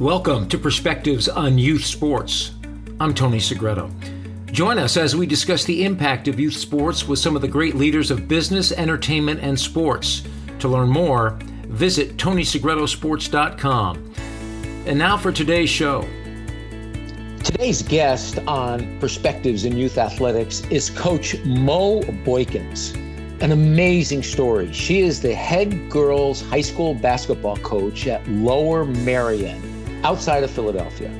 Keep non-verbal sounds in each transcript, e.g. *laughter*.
Welcome to Perspectives on Youth Sports. I'm Tony Segreto. Join us as we discuss the impact of youth sports with some of the great leaders of business, entertainment, and sports. To learn more, visit TonySegretoSports.com. And now for today's show. Today's guest on Perspectives in Youth Athletics is Coach Mo Boykins. An amazing story. She is the head girls high school basketball coach at Lower Merion outside of Philadelphia.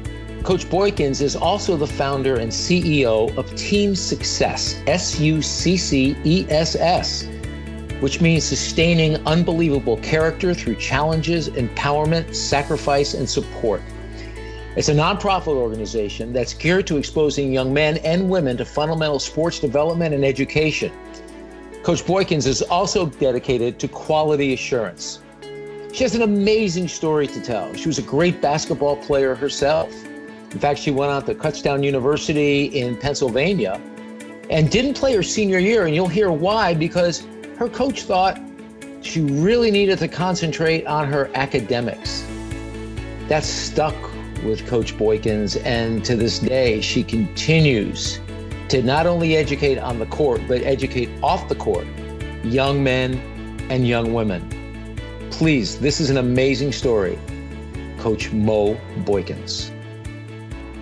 Coach Boykins is also the founder and CEO of Team Success, S U C C E S S, which means sustaining unbelievable character through challenges, empowerment, sacrifice, and support. It's a nonprofit organization that's geared to exposing young men and women to fundamental sports development and education. Coach Boykins is also dedicated to quality assurance. She has an amazing story to tell. She was a great basketball player herself. In fact, she went on to Kutztown University in Pennsylvania and didn't play her senior year. And you'll hear why because her coach thought she really needed to concentrate on her academics. That stuck with Coach Boykins. And to this day, she continues to not only educate on the court, but educate off the court young men and young women. Please, this is an amazing story. Coach Mo Boykins.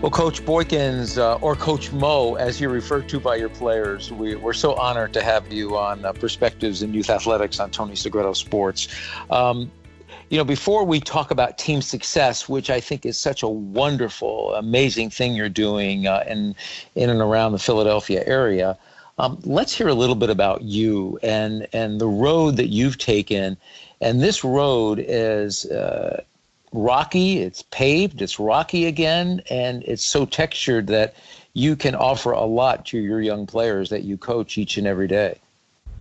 Well, Coach Boykins, uh, or Coach Mo, as you're referred to by your players, we, are so honored to have you on uh, Perspectives in Youth Athletics on Tony Segreto Sports. Um, you know, before we talk about team success, which I think is such a wonderful, amazing thing you're doing uh, in in and around the Philadelphia area, um, let's hear a little bit about you and and the road that you've taken and this road is uh, rocky, it's paved, it's rocky again, and it's so textured that you can offer a lot to your young players that you coach each and every day.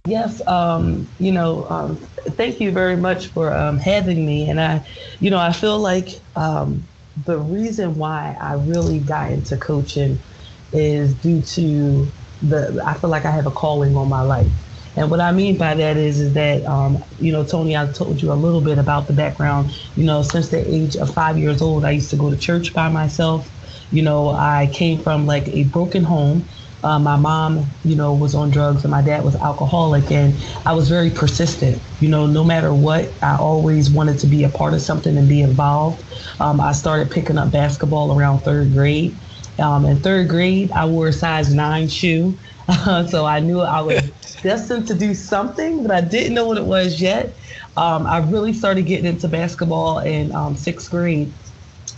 Yes, um, you know, um, thank you very much for um, having me. And I, you know, I feel like um, the reason why I really got into coaching is due to the, I feel like I have a calling on my life. And what I mean by that is, is that, um, you know, Tony, I told you a little bit about the background. You know, since the age of five years old, I used to go to church by myself. You know, I came from like a broken home. Uh, my mom, you know, was on drugs and my dad was alcoholic, and I was very persistent. You know, no matter what, I always wanted to be a part of something and be involved. Um, I started picking up basketball around third grade. Um, in third grade, I wore a size nine shoe. *laughs* so I knew I was destined to do something, but I didn't know what it was yet. Um, I really started getting into basketball in um, sixth grade.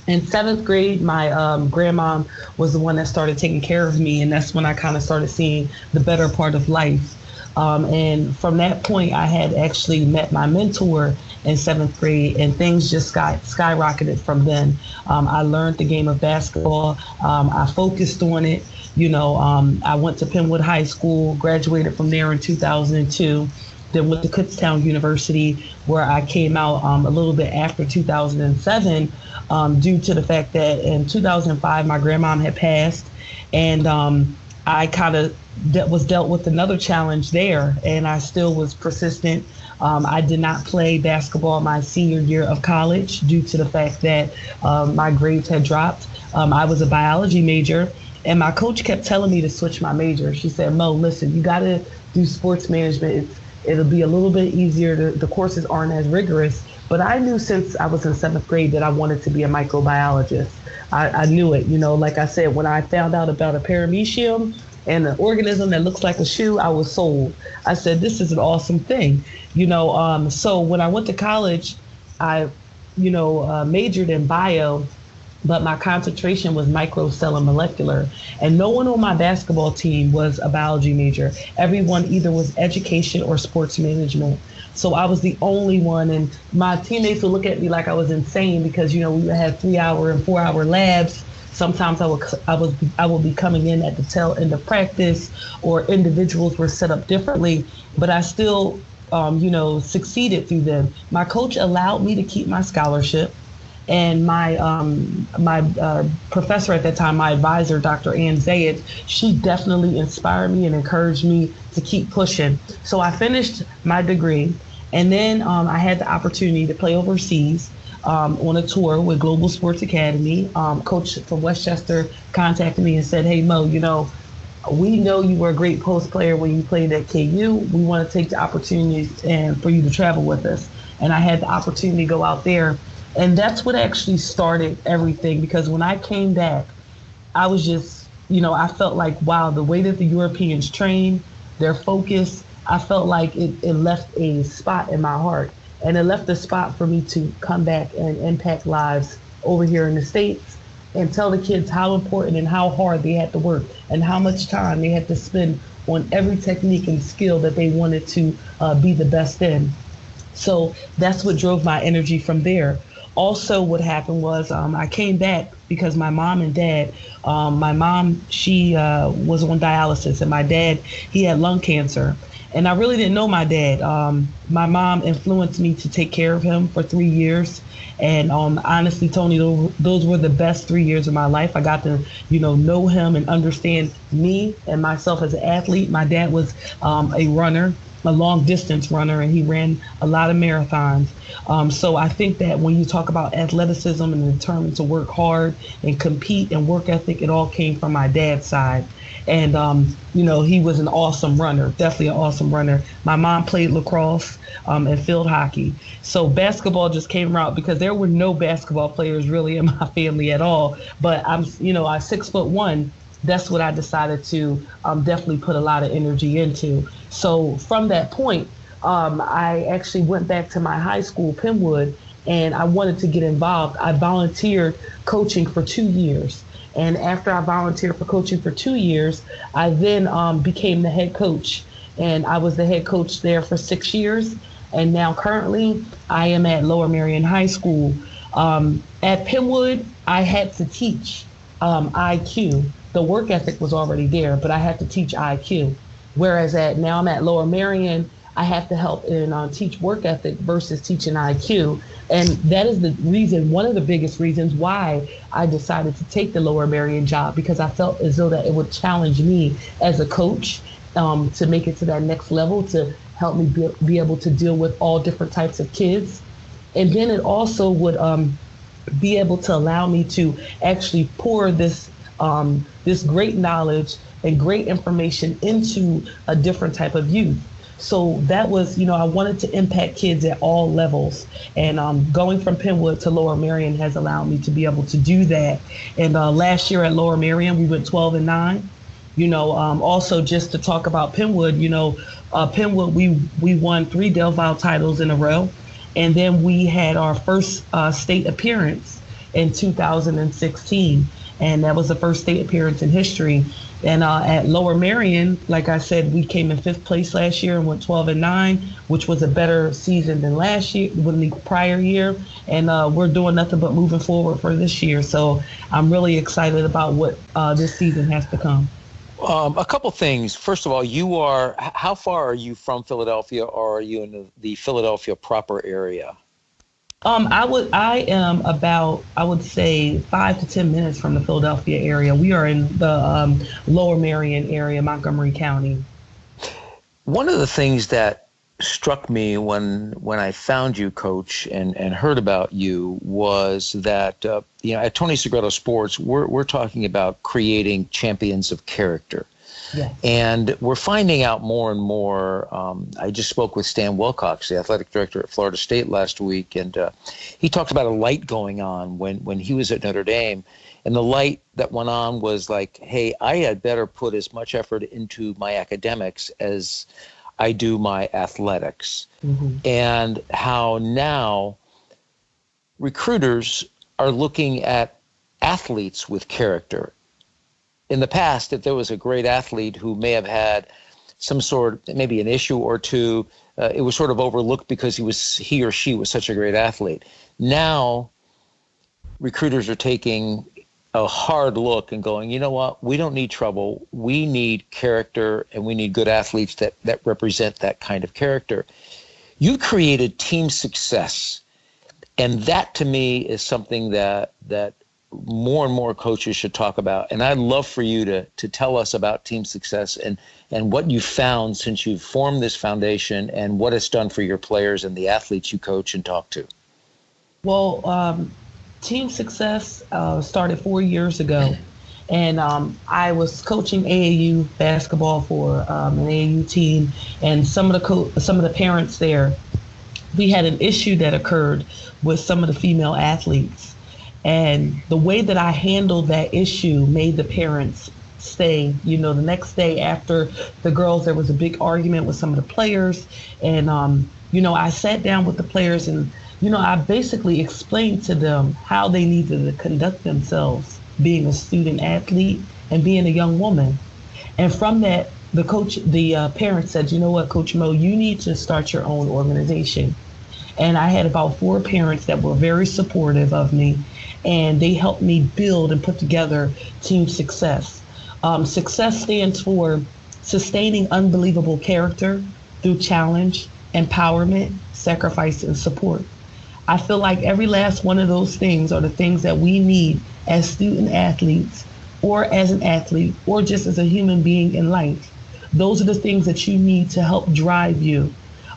In seventh grade, my um, grandmom was the one that started taking care of me, and that's when I kind of started seeing the better part of life. Um, and from that point, I had actually met my mentor in seventh grade, and things just got skyrocketed from then. Um, I learned the game of basketball. Um, I focused on it. You know, um, I went to Penn Wood High School, graduated from there in 2002. Then went to Kutztown University, where I came out um, a little bit after 2007, um, due to the fact that in 2005 my grandmom had passed, and um, I kind of de- was dealt with another challenge there, and I still was persistent. Um, I did not play basketball my senior year of college due to the fact that um, my grades had dropped. Um, I was a biology major, and my coach kept telling me to switch my major. She said, Mo, listen, you got to do sports management. It's, it'll be a little bit easier. To, the courses aren't as rigorous. But I knew since I was in seventh grade that I wanted to be a microbiologist. I, I knew it. You know, like I said, when I found out about a paramecium and an organism that looks like a shoe, I was sold. I said, this is an awesome thing. You know, um, so when I went to college, I, you know, uh, majored in bio but my concentration was micro, cell, and molecular. And no one on my basketball team was a biology major. Everyone either was education or sports management. So I was the only one, and my teammates would look at me like I was insane because you know we had three hour and four hour labs. Sometimes I would I was I would be coming in at the tail end of practice, or individuals were set up differently, but I still um, you know succeeded through them. My coach allowed me to keep my scholarship and my um, my uh, professor at that time, my advisor, Dr. Ann Zayed, she definitely inspired me and encouraged me to keep pushing. So I finished my degree, and then um, I had the opportunity to play overseas. um, on a tour with Global Sports Academy. Um, coach from West Chester contacted me and said, "Hey Mo, you know, we know you were a great post player when you played at KU. We want to take the opportunity and for you to travel with us." And I had the opportunity to go out there, and that's what actually started everything. Because when I came back, I was just, you know, I felt like, wow, the way that the Europeans train, their focus, I felt like it, it left a spot in my heart and it left a spot for me to come back and impact lives over here in the States and tell the kids how important and how hard they had to work and how much time they had to spend on every technique and skill that they wanted to uh, be the best in. So that's what drove my energy from there. Also, what happened was um, I came back because my mom and dad, um, my mom, she uh, was on dialysis, and my dad, he had lung cancer. And I really didn't know my dad. Um, my mom influenced me to take care of him for three years. And um, honestly, Tony, those were the best three years of my life. I got to, you know, know him and understand me and myself as an athlete. My dad was um, a runner, a long distance runner, and he ran a lot of marathons. Um, so I think that when you talk about athleticism and determined to work hard and compete and work ethic, it all came from my dad's side. And, um, you know, he was an awesome runner, definitely an awesome runner. My mom played lacrosse um, and field hockey. So basketball just came around because there were no basketball players really in my *laughs* family at all. But I'm, you know, I'm six foot one. That's what I decided to um, definitely put a lot of energy into. So from that point, um, I actually went back to my high school, Penn Wood, and I wanted to get involved. I volunteered coaching for two years. And after I volunteered for coaching for two years, I then um, became the head coach. And I was the head coach there for six years. And now currently, I am at Lower Merion High School. Um, at Penn Wood, I had to teach um, IQ. The work ethic was already there, but I had to teach IQ. Whereas at now I'm at Lower Merion, I have to help and uh, teach work ethic versus teaching IQ. And that is the reason, one of the biggest reasons why I decided to take the Lower Merion job because I felt as though that it would challenge me as a coach um, to make it to that next level to help me be, be, able to deal with all different types of kids. And then it also would um, be able to allow me to actually pour this um, this great knowledge and great information into a different type of youth. So that was, you know, I wanted to impact kids at all levels. And um, going from Penn Wood to Lower Merion has allowed me to be able to do that. And uh, last year at Lower Merion, we went 12 and 9. You know, um, also just to talk about Penn Wood, you know, uh, Penn Wood, we, we won three Del Val titles in a row. And then we had our first uh, state appearance in 2016. And that was the first state appearance in history. And uh, at Lower Merion, like I said, we came in fifth place last year and went 12 and 9, which was a better season than last year, than the prior year. And uh, we're doing nothing but moving forward for this year. So I'm really excited about what uh, this season has to come. Um, a couple things. First of all, you are how far are you from Philadelphia, or are you in the, the Philadelphia proper area? Um, I would. I am about. I would say five to ten minutes from the Philadelphia area. We are in the um, Lower Merion area, Montgomery County. One of the things that struck me when when I found you, Coach, and and heard about you was that uh, you know at Tony Segreto Sports, we're we're talking about creating champions of character. And we're finding out more and more. Um, I just spoke with Stan Wilcox, the athletic director at Florida State last week, and uh, he talked about a light going on when, when he was at Notre Dame. And the light that went on was like, hey, I had better put as much effort into my academics as I do my athletics. Mm-hmm. And how now recruiters are looking at athletes with character in the past, if there was a great athlete who may have had some sort, maybe an issue or two, uh, it was sort of overlooked because he was he or she was such a great athlete. Now, recruiters are taking a hard look and going, you know what? We don't need trouble. We need character, and we need good athletes that that represent that kind of character. You created team success, and that to me is something that that more and more coaches should talk about. And I'd love for you to to tell us about team success and and what you found since you've formed this foundation and what it's done for your players and the athletes you coach and talk to. Well, um, Team Success uh, started four years ago, *laughs* and um, I was coaching AAU basketball for um, an AAU team, and some of the co- some of the parents there, we had an issue that occurred with some of the female athletes, and the way that I handled that issue made the parents stay. You know, the next day after the girls, there was a big argument with some of the players, and um, you know, I sat down with the players and you know, I basically explained to them how they needed to conduct themselves being a student athlete and being a young woman. And from that, the coach, the uh, parent said, you know what, Coach Mo, you need to start your own organization. And I had about four parents that were very supportive of me, and they helped me build and put together Team Success. Um, success stands for sustaining unbelievable character through challenge, empowerment, sacrifice, and support. I feel like every last one of those things are the things that we need as student athletes or as an athlete or just as a human being in life. Those are the things that you need to help drive you.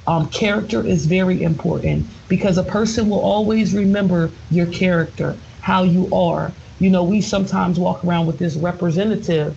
Um, character is very important because a person will always remember your character, how you are. You know, we sometimes walk around with this representative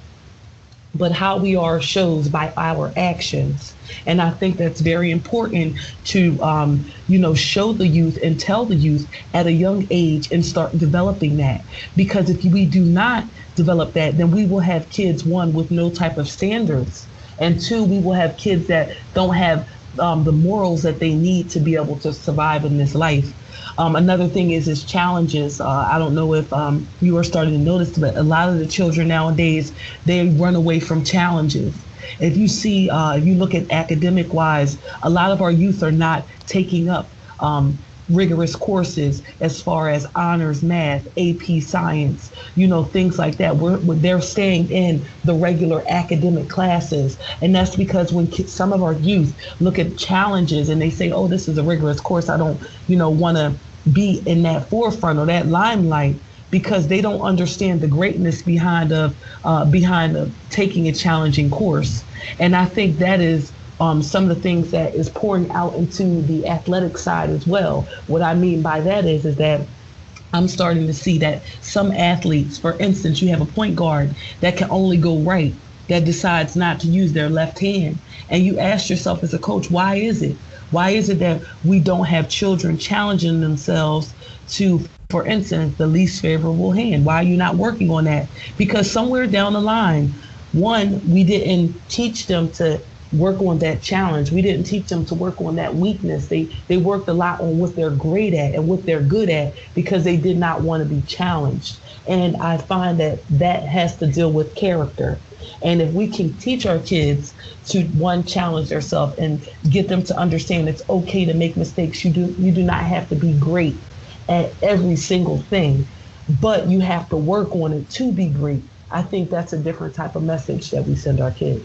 but how we are shows by our actions. And I think that's very important to, um, you know, show the youth and tell the youth at a young age and start developing that. Because if we do not develop that, then we will have kids, one, with no type of standards. And two, we will have kids that don't have um, the morals that they need to be able to survive in this life. Um, another thing is is challenges. Uh, I don't know if um, you are starting to notice, but a lot of the children nowadays they run away from challenges. If you see, uh, if you look at academic wise, a lot of our youth are not taking up um, rigorous courses as far as honors math, AP science, you know, things like that. We're, they're staying in the regular academic classes. And that's because when kids, some of our youth look at challenges and they say, oh, this is a rigorous course, I don't, you know, want to be in that forefront or that limelight because they don't understand the greatness behind of uh, behind of taking a challenging course. And I think that is um, some of the things that is pouring out into the athletic side as well. What I mean by that is is that I'm starting to see that some athletes, for instance, you have a point guard that can only go right, that decides not to use their left hand. And you ask yourself as a coach, why is it? Why is it that we don't have children challenging themselves to, for instance, the least favorable hand? Why are you not working on that? Because somewhere down the line, one, we didn't teach them to work on that challenge. We didn't teach them to work on that weakness. They they worked a lot on what they're great at and what they're good at because they did not want to be challenged. And I find that that has to deal with character. And if we can teach our kids to one challenge themselves and get them to understand it's okay to make mistakes. You do you do not have to be great at every single thing, but you have to work on it to be great. I think that's a different type of message that we send our kids.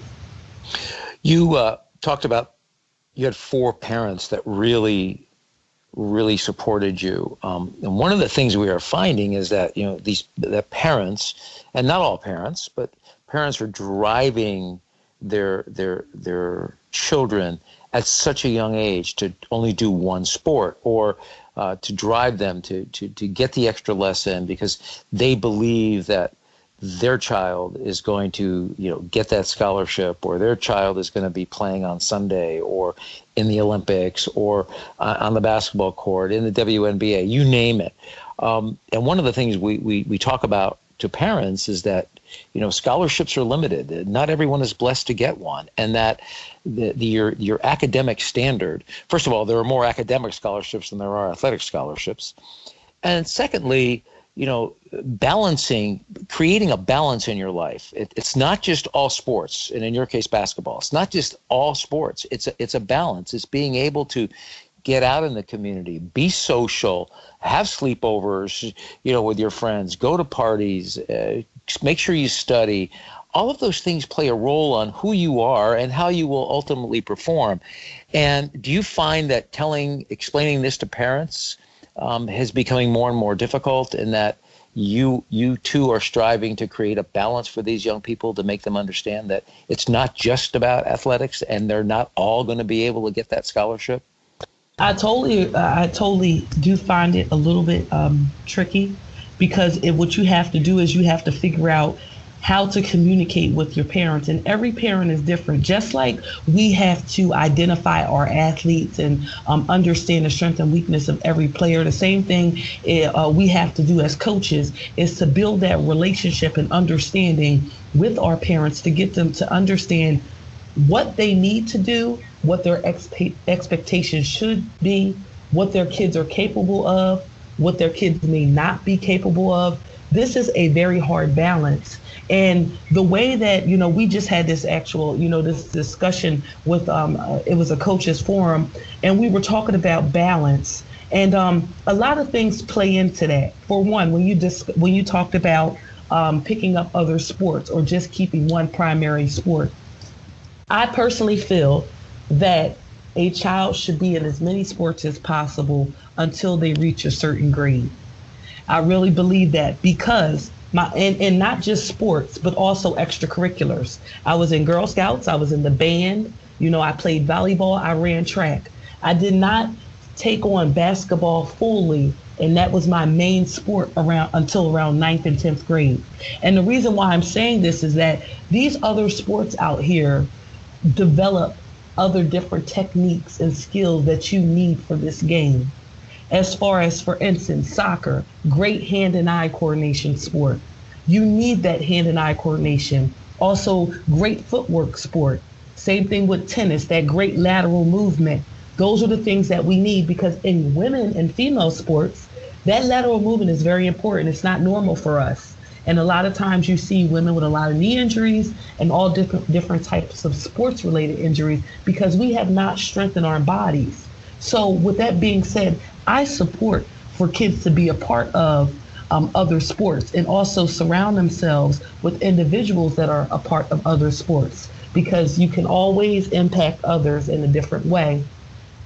You uh, talked about you had four parents that really, really supported you. Um, and one of the things we are finding is that you know these the parents, and not all parents, but parents are driving their their their children at such a young age to only do one sport or uh, to drive them to, to to get the extra lesson because they believe that their child is going to you know get that scholarship or their child is going to be playing on Sunday or in the Olympics or uh, on the basketball court in the WNBA you name it. Um, and one of the things we, we, we talk about to parents is that you know scholarships are limited. Not everyone is blessed to get one and that the, the your your academic standard first of all there are more academic scholarships than there are athletic scholarships. And secondly you know, balancing, creating a balance in your life. It, it's not just all sports, and in your case, basketball. It's not just all sports. It's a, it's a balance. It's being able to get out in the community, be social, have sleepovers, you know, with your friends, go to parties, uh, make sure you study. All of those things play a role on who you are and how you will ultimately perform. And do you find that telling, explaining this to parents um, is becoming more and more difficult in that you you too are striving to create a balance for these young people to make them understand that it's not just about athletics and they're not all going to be able to get that scholarship. I totally, I totally do find it a little bit um, tricky because what you have to do is you have to figure out how to communicate with your parents. And every parent is different. Just like we have to identify our athletes and um, understand the strength and weakness of every player, the same thing uh, we have to do as coaches is to build that relationship and understanding with our parents to get them to understand what they need to do, what their expe- expectations should be, what their kids are capable of, what their kids may not be capable of. This is a very hard balance and the way that, you know, we just had this actual, you know, this discussion with, um, uh, it was a coaches forum, and we were talking about balance. And um, a lot of things play into that. For one, when you just when you talked about um, picking up other sports or just keeping one primary sport, I personally feel that a child should be in as many sports as possible until they reach a certain grade. I really believe that because my and, and not just sports but also extracurriculars. I was in girl scouts. I was in the band. You know i played volleyball. I ran track. I did not take on basketball fully and that was my main sport around until around ninth and 10th grade. And the reason why i'm saying this is that these other sports out here develop other different techniques and skills that you need for this game as far as, for instance, soccer, great hand and eye coordination sport. You need that hand and eye coordination. Also, great footwork sport. Same thing with tennis, that great lateral movement. Those are the things that we need because in women and female sports, that lateral movement is very important. It's not normal for us. And a lot of times you see women with a lot of knee injuries and all different different types of sports related injuries because we have not strengthened our bodies. So with that being said, I support for kids to be a part of um, other sports and also surround themselves with individuals that are a part of other sports because you can always impact others in a different way.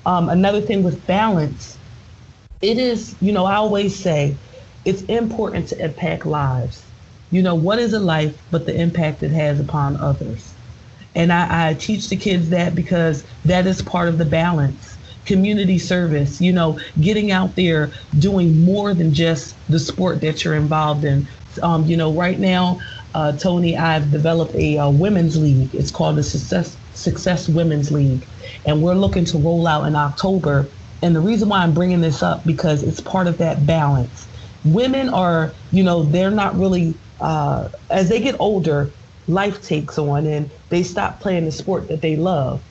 Um, another thing with balance, it is, you know, I always say it's important to impact lives. You know, what is a life but the impact it has upon others? And I, I teach the kids that because that is part of the balance community service, you know, getting out there doing more than just the sport that you're involved in. Um, you know, right now, uh, Tony, I've developed a, a, women's league. It's called the Success Success Women's League, and we're looking to roll out in October. And the reason why I'm bringing this up because it's part of that balance. Women are, you know, they're not really uh, as they get older, life takes on, and they stop playing the sport that they love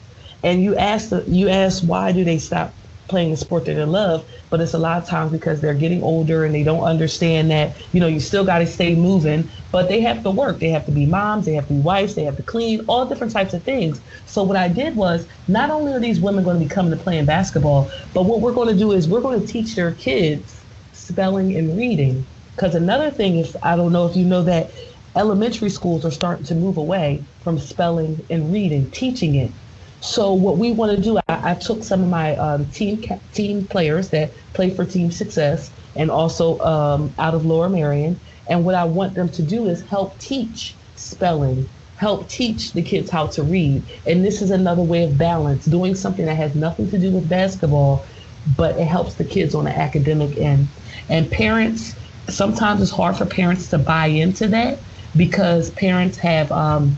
and you ask the, you ask why do they stop playing the sport that they love but it's a lot of times because they're getting older and they don't understand that you know you still got to stay moving but they have to work. They have to be moms they have to be wives they have to clean all different types of things. So what i did was not only are these women going to be coming to playing basketball but what we're going to do is we're going to teach their kids spelling and reading. Because another thing is i don't know if you know that elementary schools are starting to move away from spelling and reading teaching it so what we want to do, I, I took some of my um, team team players that play for Team Success and also um, out of Lower Merion, and what I want them to do is help teach spelling, help teach the kids how to read, and this is another way of balance, doing something that has nothing to do with basketball, but it helps the kids on the academic end. And parents, sometimes it's hard for parents to buy into that because parents have um,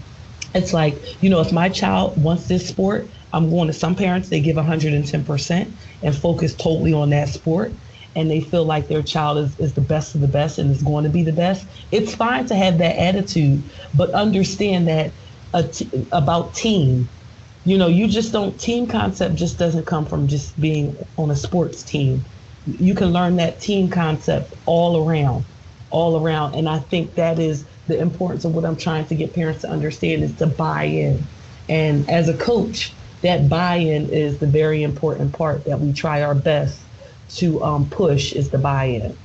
it's like, you know, if my child wants this sport, I'm going to some parents, they give 110% and focus totally on that sport. And they feel like their child is, is the best of the best and is going to be the best. It's fine to have that attitude, but understand that about team. You know, you just don't, team concept just doesn't come from just being on a sports team. You can learn that team concept all around, all around. And I think that is the importance of what I'm trying to get parents to understand is to buy in. And as a coach, that buy-in is the very important part that we try our best to um, push is the buy-in.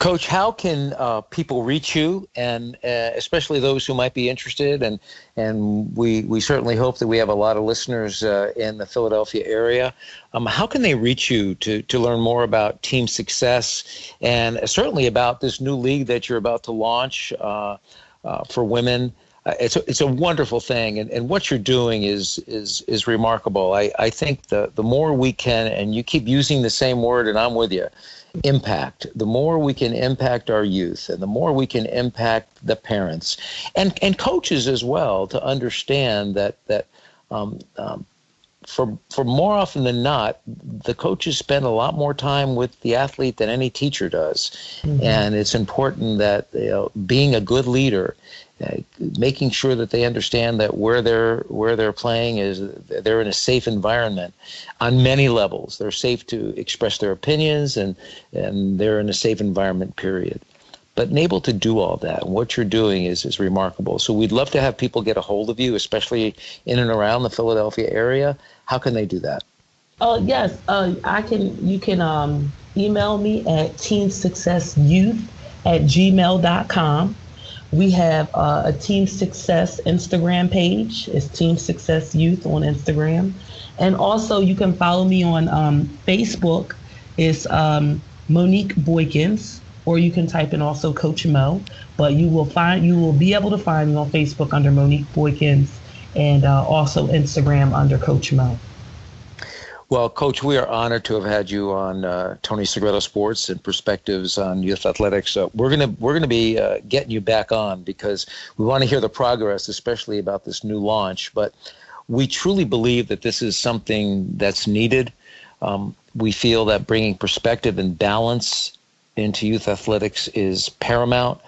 Coach, how can uh, people reach you, and uh, especially those who might be interested? And and we we certainly hope that we have a lot of listeners uh, in the Philadelphia area. Um, how can they reach you to to learn more about team success, and certainly about this new league that you're about to launch uh, uh, for women? Uh, it's a, it's a wonderful thing, and, and what you're doing is is is remarkable. I, I think the the more we can, and you keep using the same word, and I'm with you, impact. The more we can impact our youth, and the more we can impact the parents, and and coaches as well, to understand that that. Um, um, for for more often than not, the coaches spend a lot more time with the athlete than any teacher does, mm-hmm. and it's important that you know, being a good leader making sure that they understand that where they're where they're playing is they're in a safe environment on many levels. They're safe to express their opinions and and they're in a safe environment. Period. But able to do all that, and what you're doing is is remarkable. So we'd love to have people get a hold of you, especially in and around the Philadelphia area. How can they do that? Oh yes, uh, I can. You can um, email me at teamsuccessyouth at gmail.com we have uh, a Team Success Instagram page. It's Team Success Youth on Instagram. And also, you can follow me on um, Facebook. It's um, Monique Boykins, or you can type in also Coach Mo. But you will find you will be able to find me on Facebook under Monique Boykins, and uh, also Instagram under Coach Mo. Well, Coach, we are honored to have had you on uh, Tony Segreto Sports and Perspectives on Youth Athletics. We're gonna we're gonna be uh, getting you back on because we want to hear the progress, especially about this new launch. But we truly believe that this is something that's needed. Um, we feel that bringing perspective and balance into youth athletics is paramount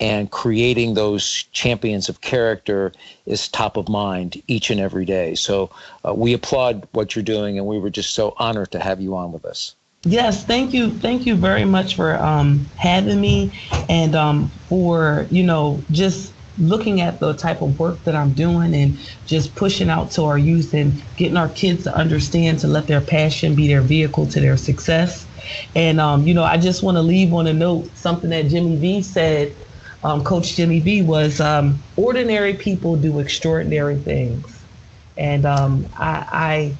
and creating those champions of character is top of mind each and every day. So uh, we applaud what you're doing, and we were just so honored to have you on with us. Yes, thank you, thank you very much for um, having me, and um, for you know just looking at the type of work that I'm doing and just pushing out to our youth and getting our kids to understand to let their passion be their vehicle to their success. And um, you know, I just want to leave on a note something that Jimmy V said um, Coach Jimmy V was um, ordinary people do extraordinary things, and um, I,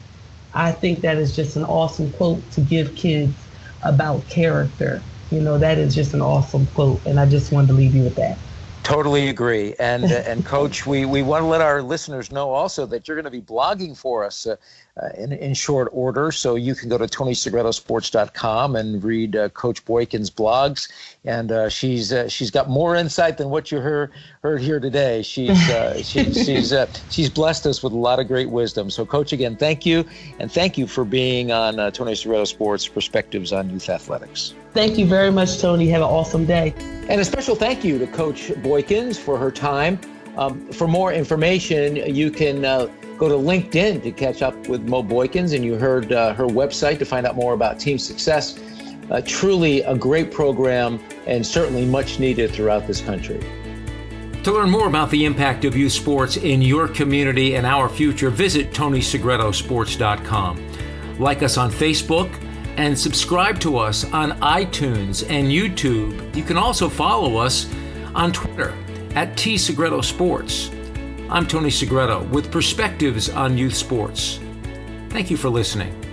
I I think that is just an awesome quote to give kids about character. You know, that is just an awesome quote, and I just wanted to leave you with that. Totally agree. And, uh, *laughs* and coach, we, we want to let our listeners know also that you're going to be blogging for us uh, uh, in, in short order. So you can go to TonySegretoSports.com and read uh, Coach Boykin's blogs. And uh, she's uh, she's got more insight than what you heard, heard here today. She's, *laughs* she, she's, she's blessed us with a lot of great wisdom. So, Coach, again, thank you. And thank you for being on Tony Segreto Sports Perspectives on Youth Athletics. Thank you very much, Tony. Have an awesome day. And a special thank you to Coach Boykins for her time. Um, for more information, you can uh, go to LinkedIn to catch up with Mo Boykins, and you heard uh, her website to find out more about team success. Uh, truly a great program and certainly much needed throughout this country. To learn more about the impact of youth sports in your community and our future, visit TonySegretoSports.com. Like us on Facebook and subscribe to us on iTunes and YouTube. You can also follow us on Twitter at T Segreto Sports. I'm Tony Segreto with perspectives on youth sports. Thank you for listening.